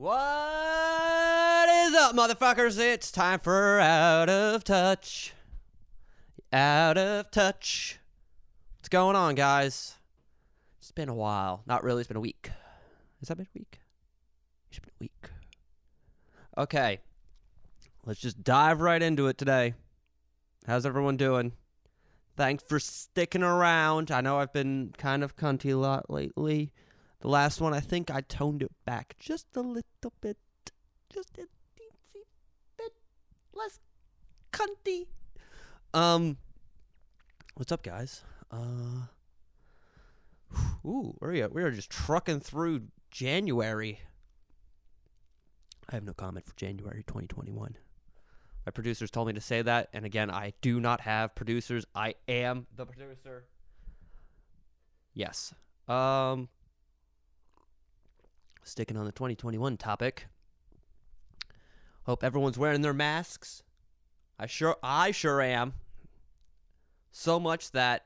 What is up, motherfuckers? It's time for Out of Touch. Out of Touch. What's going on, guys? It's been a while. Not really, it's been a week. Has that been a week? It's been a week. Okay. Let's just dive right into it today. How's everyone doing? Thanks for sticking around. I know I've been kind of cunty a lot lately. The last one, I think I toned it back just a little bit. Just a teensy bit less cunty. Um, what's up, guys? Uh, ooh, where are? We are just trucking through January. I have no comment for January 2021. My producers told me to say that, and again, I do not have producers. I am the producer. Yes. Um, sticking on the 2021 topic. Hope everyone's wearing their masks. I sure I sure am. So much that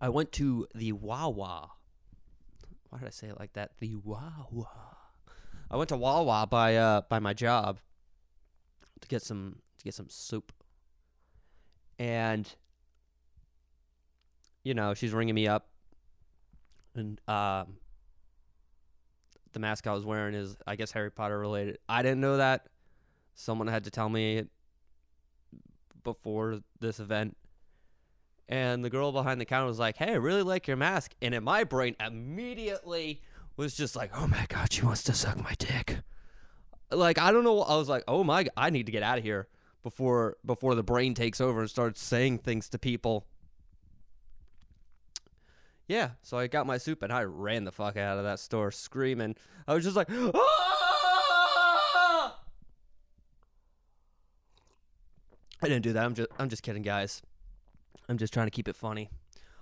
I went to the Wawa. Why did I say it like that? The Wawa. I went to Wawa by uh by my job to get some to get some soup. And you know, she's ringing me up and um the mask I was wearing is, I guess, Harry Potter related. I didn't know that. Someone had to tell me before this event. And the girl behind the counter was like, "Hey, I really like your mask." And in my brain, immediately was just like, "Oh my god, she wants to suck my dick." Like I don't know. I was like, "Oh my, I need to get out of here before before the brain takes over and starts saying things to people." Yeah, so I got my soup and I ran the fuck out of that store screaming. I was just like, "Ah!" I didn't do that. I'm just I'm just kidding, guys. I'm just trying to keep it funny.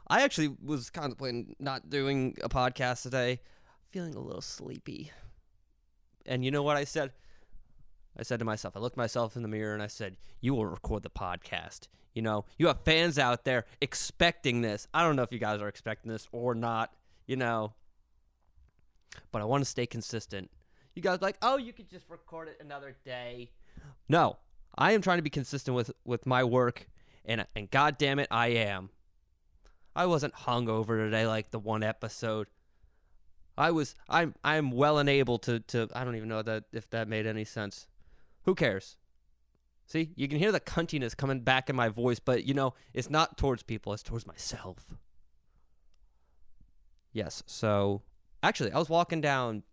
I actually was contemplating not doing a podcast today, feeling a little sleepy. And you know what I said? I said to myself, I looked myself in the mirror and I said, "You will record the podcast. You know, you have fans out there expecting this. I don't know if you guys are expecting this or not, you know, but I want to stay consistent. You guys like, "Oh, you could just record it another day." No. I am trying to be consistent with with my work and and god damn it, I am. I wasn't hungover today like the one episode. I was I'm I'm well and able to to I don't even know that if that made any sense. Who cares? See, you can hear the cuntiness coming back in my voice, but you know, it's not towards people, it's towards myself. Yes, so actually, I was walking down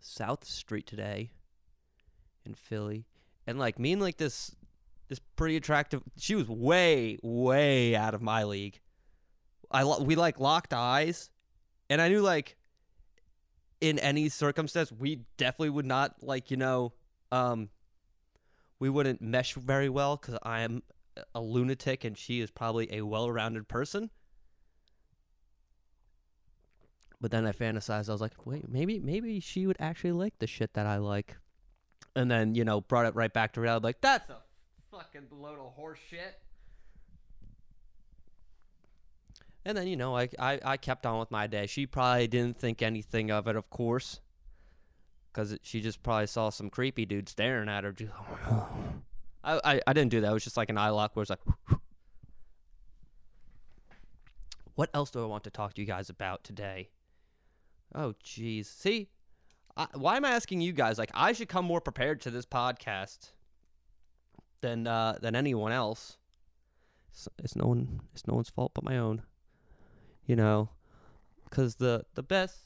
South Street today in Philly, and like me and like this this pretty attractive she was way way out of my league. I we like locked eyes, and I knew like in any circumstance we definitely would not like you know um we wouldn't mesh very well because I am a lunatic and she is probably a well-rounded person. But then I fantasized. I was like, wait, maybe maybe she would actually like the shit that I like. And then you know brought it right back to reality. Like that's a fucking load of horse shit. And then you know I, I I kept on with my day. She probably didn't think anything of it, of course because she just probably saw some creepy dude staring at her. I, I, I didn't do that. It was just like an eye lock where it's like. what else do I want to talk to you guys about today? Oh, jeez. See, I, why am I asking you guys? Like, I should come more prepared to this podcast than uh, than anyone else. It's, it's no one. It's no one's fault but my own. You know, because the the best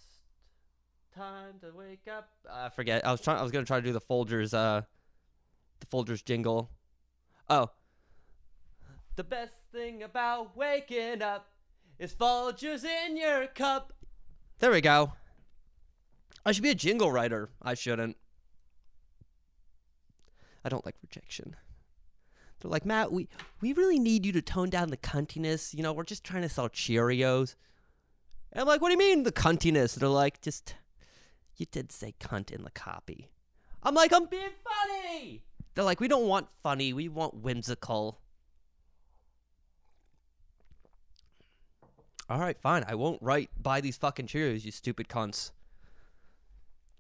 time to wake up. I forget. I was trying. I was gonna try to do the Folgers. Uh, the Folgers jingle. Oh. The best thing about waking up is Folgers in your cup. There we go. I should be a jingle writer. I shouldn't. I don't like rejection. They're like, Matt, we, we really need you to tone down the cuntiness. You know, we're just trying to sell Cheerios. And I'm like, what do you mean the cuntiness? They're like, just you did say cunt in the copy. I'm like, I'm being funny. They're like, we don't want funny, we want whimsical. All right, fine. I won't write buy these fucking Cheerios, you stupid cunts.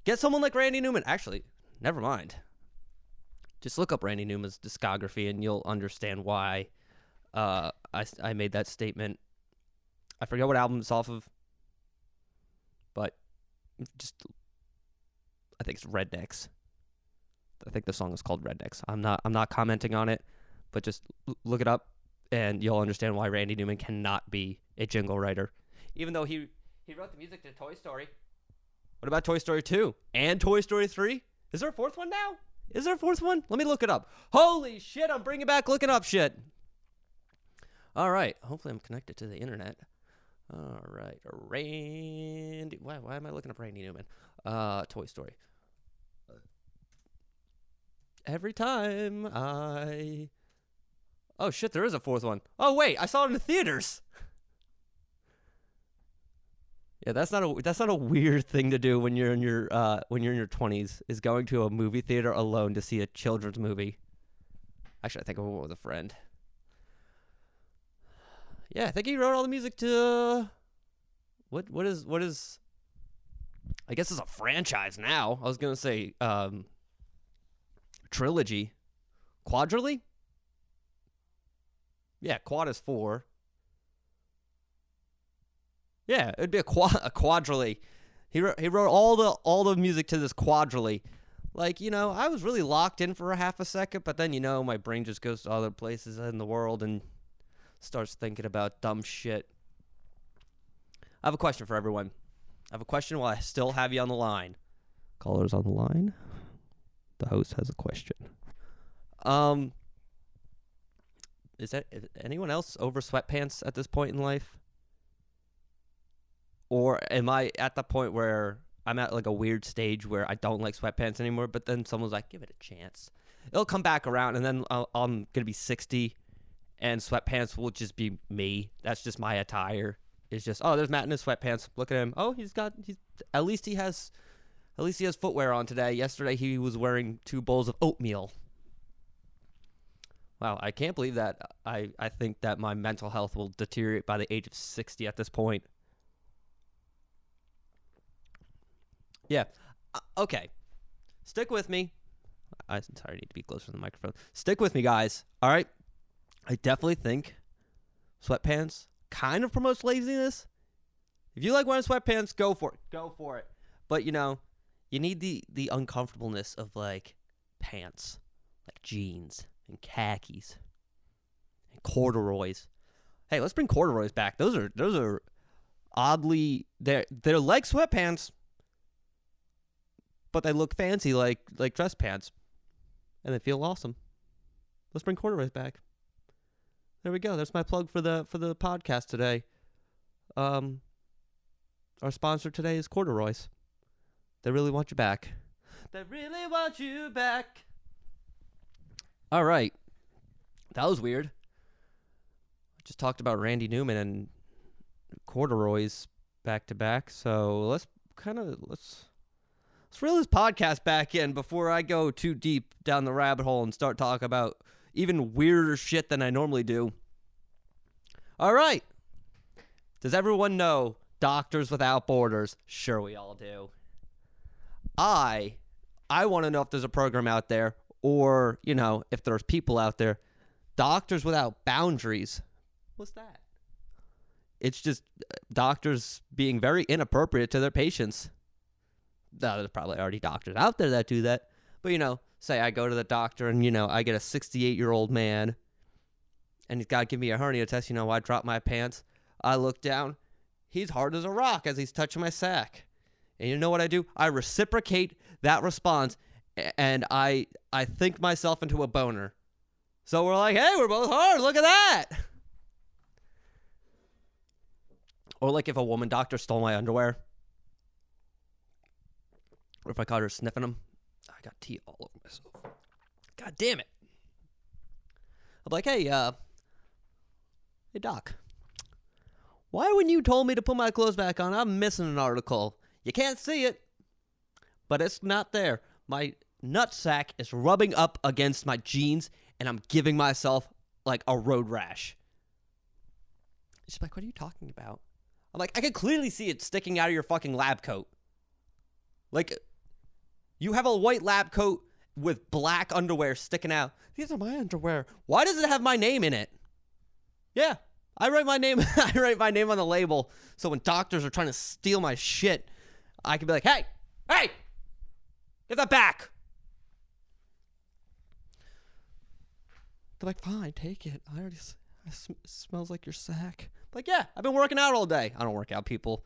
Get someone like Randy Newman. Actually, never mind. Just look up Randy Newman's discography and you'll understand why uh, I, I made that statement. I forget what album it's off of, but just I think it's Rednecks. I think the song is called Rednecks. I'm not I'm not commenting on it, but just l- look it up and you'll understand why Randy Newman cannot be a jingle writer, even though he he wrote the music to Toy Story. What about Toy Story 2 and Toy Story 3? Is there a fourth one now? Is there a fourth one? Let me look it up. Holy shit, I'm bringing back looking up shit. All right. Hopefully, I'm connected to the internet. All right. Randy. Why, why am I looking up Randy Newman? Uh, Toy Story. Every time I. Oh shit, there is a fourth one. Oh wait, I saw it in the theaters. Yeah, that's not a that's not a weird thing to do when you're in your uh when you're in your twenties is going to a movie theater alone to see a children's movie. Actually, I think I went with a friend. Yeah, I think he wrote all the music to what what is what is I guess it's a franchise now. I was gonna say um trilogy. Quadrilogy? Yeah, quad is four. Yeah, it'd be a quad a quadrilogy. He wrote, he wrote all the all the music to this quadrilogy. Like you know, I was really locked in for a half a second, but then you know my brain just goes to other places in the world and starts thinking about dumb shit. I have a question for everyone. I have a question while I still have you on the line. Callers on the line. The host has a question. Um, is that is anyone else over sweatpants at this point in life? Or am I at the point where I'm at like a weird stage where I don't like sweatpants anymore? But then someone's like, give it a chance. It'll come back around, and then I'll, I'm gonna be 60, and sweatpants will just be me. That's just my attire. It's just oh, there's Matt in his sweatpants. Look at him. Oh, he's got he's at least he has at least he has footwear on today. Yesterday he was wearing two bowls of oatmeal. Wow, I can't believe that. I, I think that my mental health will deteriorate by the age of 60 at this point. Yeah. Uh, okay. Stick with me. I'm sorry, I need to be closer to the microphone. Stick with me, guys. All right. I definitely think sweatpants kind of promotes laziness. If you like wearing sweatpants, go for it. Go for it. But you know, you need the the uncomfortableness of like pants, like jeans and khakis and corduroys. Hey, let's bring corduroys back. Those are those are oddly they're they're like sweatpants, but they look fancy like like dress pants, and they feel awesome. Let's bring corduroys back. There we go. That's my plug for the for the podcast today. Um, our sponsor today is corduroys. They really want you back. They really want you back. All right. That was weird. Just talked about Randy Newman and corduroys back to back. So let's kind of let's let's reel this podcast back in before I go too deep down the rabbit hole and start talking about even weirder shit than I normally do. All right. Does everyone know Doctors Without Borders? Sure, we all do. I I want to know if there's a program out there or, you know, if there's people out there. Doctors Without Boundaries. What's that? It's just uh, doctors being very inappropriate to their patients. There's probably already doctors out there that do that. But, you know, say I go to the doctor and, you know, I get a 68 year old man and he's got to give me a hernia test. You know, I drop my pants. I look down. He's hard as a rock as he's touching my sack. And you know what I do? I reciprocate that response and I I think myself into a boner. So we're like, hey, we're both hard. Look at that. Or like if a woman doctor stole my underwear. Or if I caught her sniffing them. I got tea all over myself. God damn it. I'm like, hey, uh, hey, doc. Why, when you told me to put my clothes back on, I'm missing an article? You can't see it, but it's not there. My nutsack is rubbing up against my jeans, and I'm giving myself like a road rash. She's like, what are you talking about? I'm like, I can clearly see it sticking out of your fucking lab coat. Like, You have a white lab coat with black underwear sticking out. These are my underwear. Why does it have my name in it? Yeah, I write my name. I write my name on the label, so when doctors are trying to steal my shit, I can be like, "Hey, hey, get that back." They're like, "Fine, take it. I already sm- smells like your sack." Like, yeah, I've been working out all day. I don't work out, people.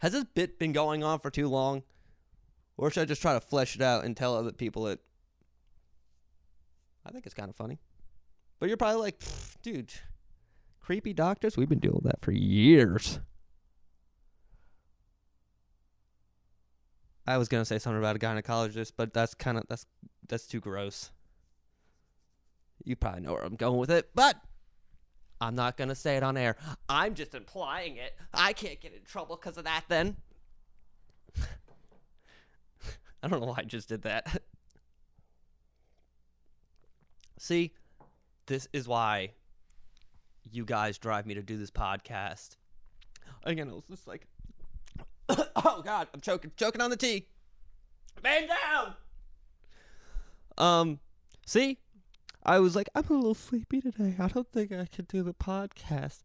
Has this bit been going on for too long? Or should I just try to flesh it out and tell other people it? I think it's kind of funny. But you're probably like, dude, creepy doctors? We've been doing that for years. I was gonna say something about a gynecologist, but that's kind of that's that's too gross. You probably know where I'm going with it, but I'm not gonna say it on air. I'm just implying it. I can't get in trouble because of that. Then I don't know why I just did that. See, this is why you guys drive me to do this podcast. Again, it was just like, oh god, I'm choking, choking on the tea. Man down. Um, see, I was like, I'm a little sleepy today. I don't think I can do the podcast.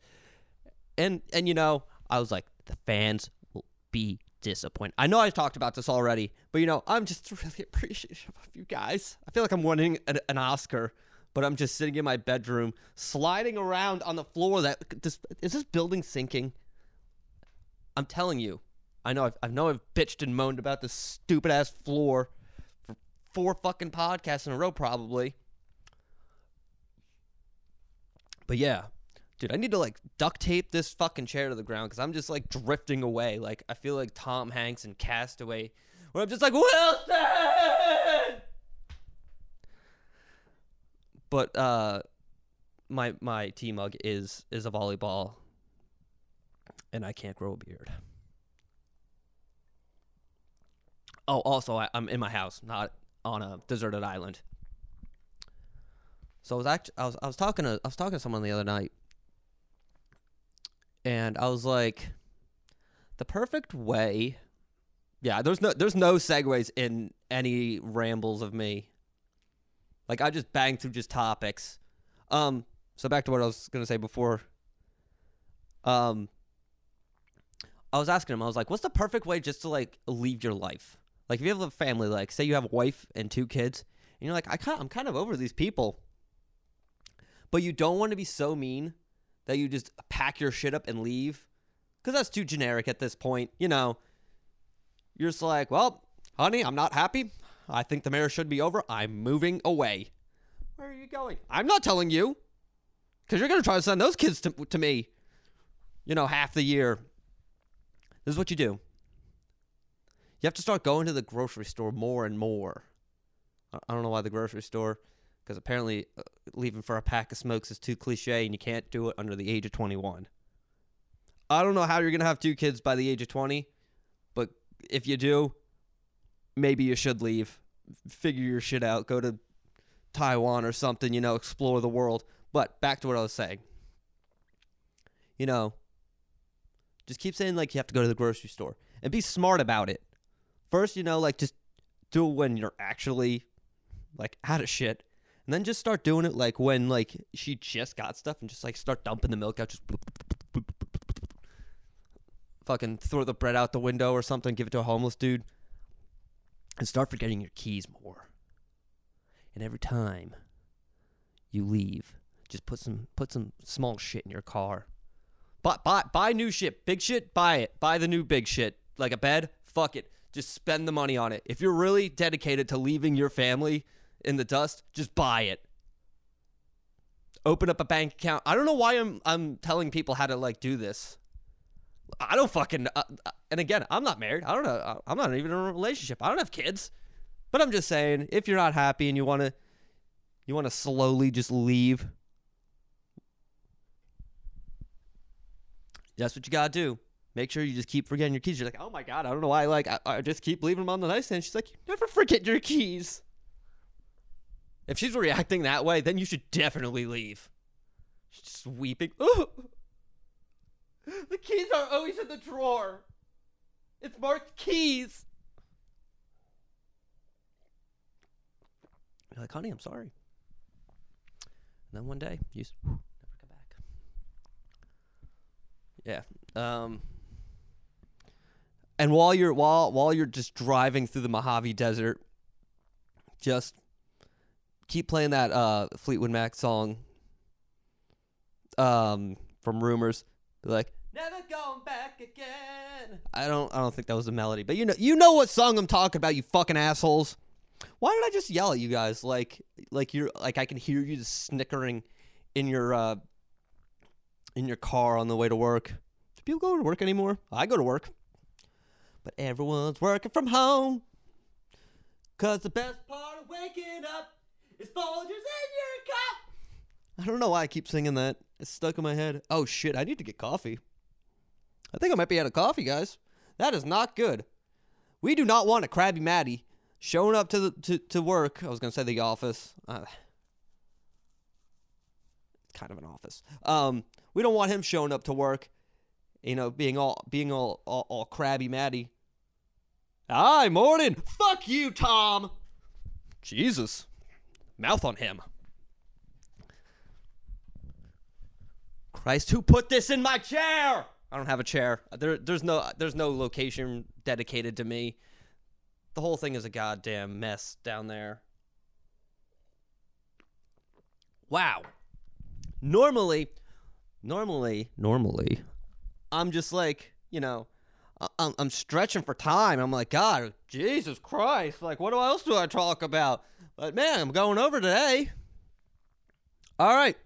And and you know, I was like, the fans will be disappointed. I know I've talked about this already, but you know, I'm just really appreciative of you guys. I feel like I'm winning an, an Oscar, but I'm just sitting in my bedroom, sliding around on the floor. That is this building sinking? I'm telling you, I know I've, I know I've bitched and moaned about this stupid ass floor for four fucking podcasts in a row, probably. But yeah, dude, I need to like duct tape this fucking chair to the ground because I'm just like drifting away. Like I feel like Tom Hanks in Cast Away, where I'm just like Wilson. But uh, my my tea mug is is a volleyball, and I can't grow a beard. Oh, also, I, I'm in my house, not on a deserted island. So I was actually I was I was talking to I was talking to someone the other night, and I was like, the perfect way. Yeah, there's no there's no segues in any rambles of me. Like I just bang through just topics. Um, so back to what I was gonna say before. Um, I was asking him. I was like, "What's the perfect way just to like leave your life? Like, if you have a family, like say you have a wife and two kids, and you're like, I kind, I'm kind of over these people, but you don't want to be so mean that you just pack your shit up and leave, because that's too generic at this point. You know, you're just like, well, honey, I'm not happy. I think the marriage should be over. I'm moving away. Where are you going? I'm not telling you, because you're gonna try to send those kids to to me. You know, half the year. This is what you do. You have to start going to the grocery store more and more. I don't know why the grocery store, because apparently uh, leaving for a pack of smokes is too cliche and you can't do it under the age of 21. I don't know how you're going to have two kids by the age of 20, but if you do, maybe you should leave. Figure your shit out. Go to Taiwan or something, you know, explore the world. But back to what I was saying. You know, just keep saying like you have to go to the grocery store and be smart about it. First, you know, like just do it when you're actually like out of shit. And then just start doing it like when like she just got stuff and just like start dumping the milk out just fucking throw the bread out the window or something, give it to a homeless dude. And start forgetting your keys more. And every time you leave, just put some put some small shit in your car. Buy, buy, buy new shit. Big shit, buy it. Buy the new big shit. Like a bed, fuck it. Just spend the money on it. If you're really dedicated to leaving your family in the dust, just buy it. Open up a bank account. I don't know why I'm I'm telling people how to like do this. I don't fucking uh, uh, and again, I'm not married. I don't know. uh, I'm not even in a relationship. I don't have kids. But I'm just saying, if you're not happy and you want to you want to slowly just leave That's what you gotta do make sure you just keep forgetting your keys. You're like, oh my god, I don't know why. Like, I, I just keep leaving them on the nightstand. She's like, you never forget your keys. If she's reacting that way, then you should definitely leave. She's just weeping. Ooh. The keys are always in the drawer. It's marked keys. You're like, honey, I'm sorry. And then one day, you never come back. Yeah. Um, and while you're while while you're just driving through the Mojave Desert, just keep playing that uh, Fleetwood Mac song um, from Rumours. Be like, never going back again. I don't I don't think that was the melody, but you know you know what song I'm talking about, you fucking assholes. Why did I just yell at you guys like like you're like I can hear you just snickering in your uh in your car on the way to work? Do people go to work anymore? I go to work. But everyone's working from home. Cause the best part of waking up is Folgers in your cup. I don't know why I keep singing that. It's stuck in my head. Oh shit, I need to get coffee. I think I might be out of coffee, guys. That is not good. We do not want a crabby Matty showing up to the to, to work. I was gonna say the office. Uh, kind of an office. Um, we don't want him showing up to work, you know, being all being all all, all crabby matty. Hi, morning. Fuck you, Tom. Jesus, mouth on him. Christ, who put this in my chair? I don't have a chair. There, there's no, there's no location dedicated to me. The whole thing is a goddamn mess down there. Wow. Normally, normally, normally, I'm just like, you know, I'm, I'm stretching for time. I'm like, God, Jesus Christ. Like, what else do I talk about? But man, I'm going over today. All right.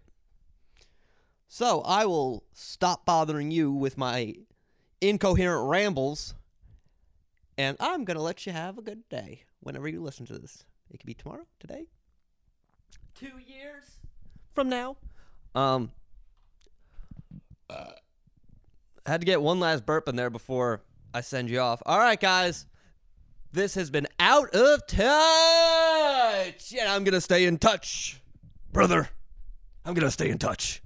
So I will stop bothering you with my incoherent rambles. And I'm going to let you have a good day whenever you listen to this. It could be tomorrow, today, two years from now. Um, uh, had to get one last burp in there before I send you off. All right, guys. This has been out of touch. And I'm going to stay in touch. Brother, I'm going to stay in touch.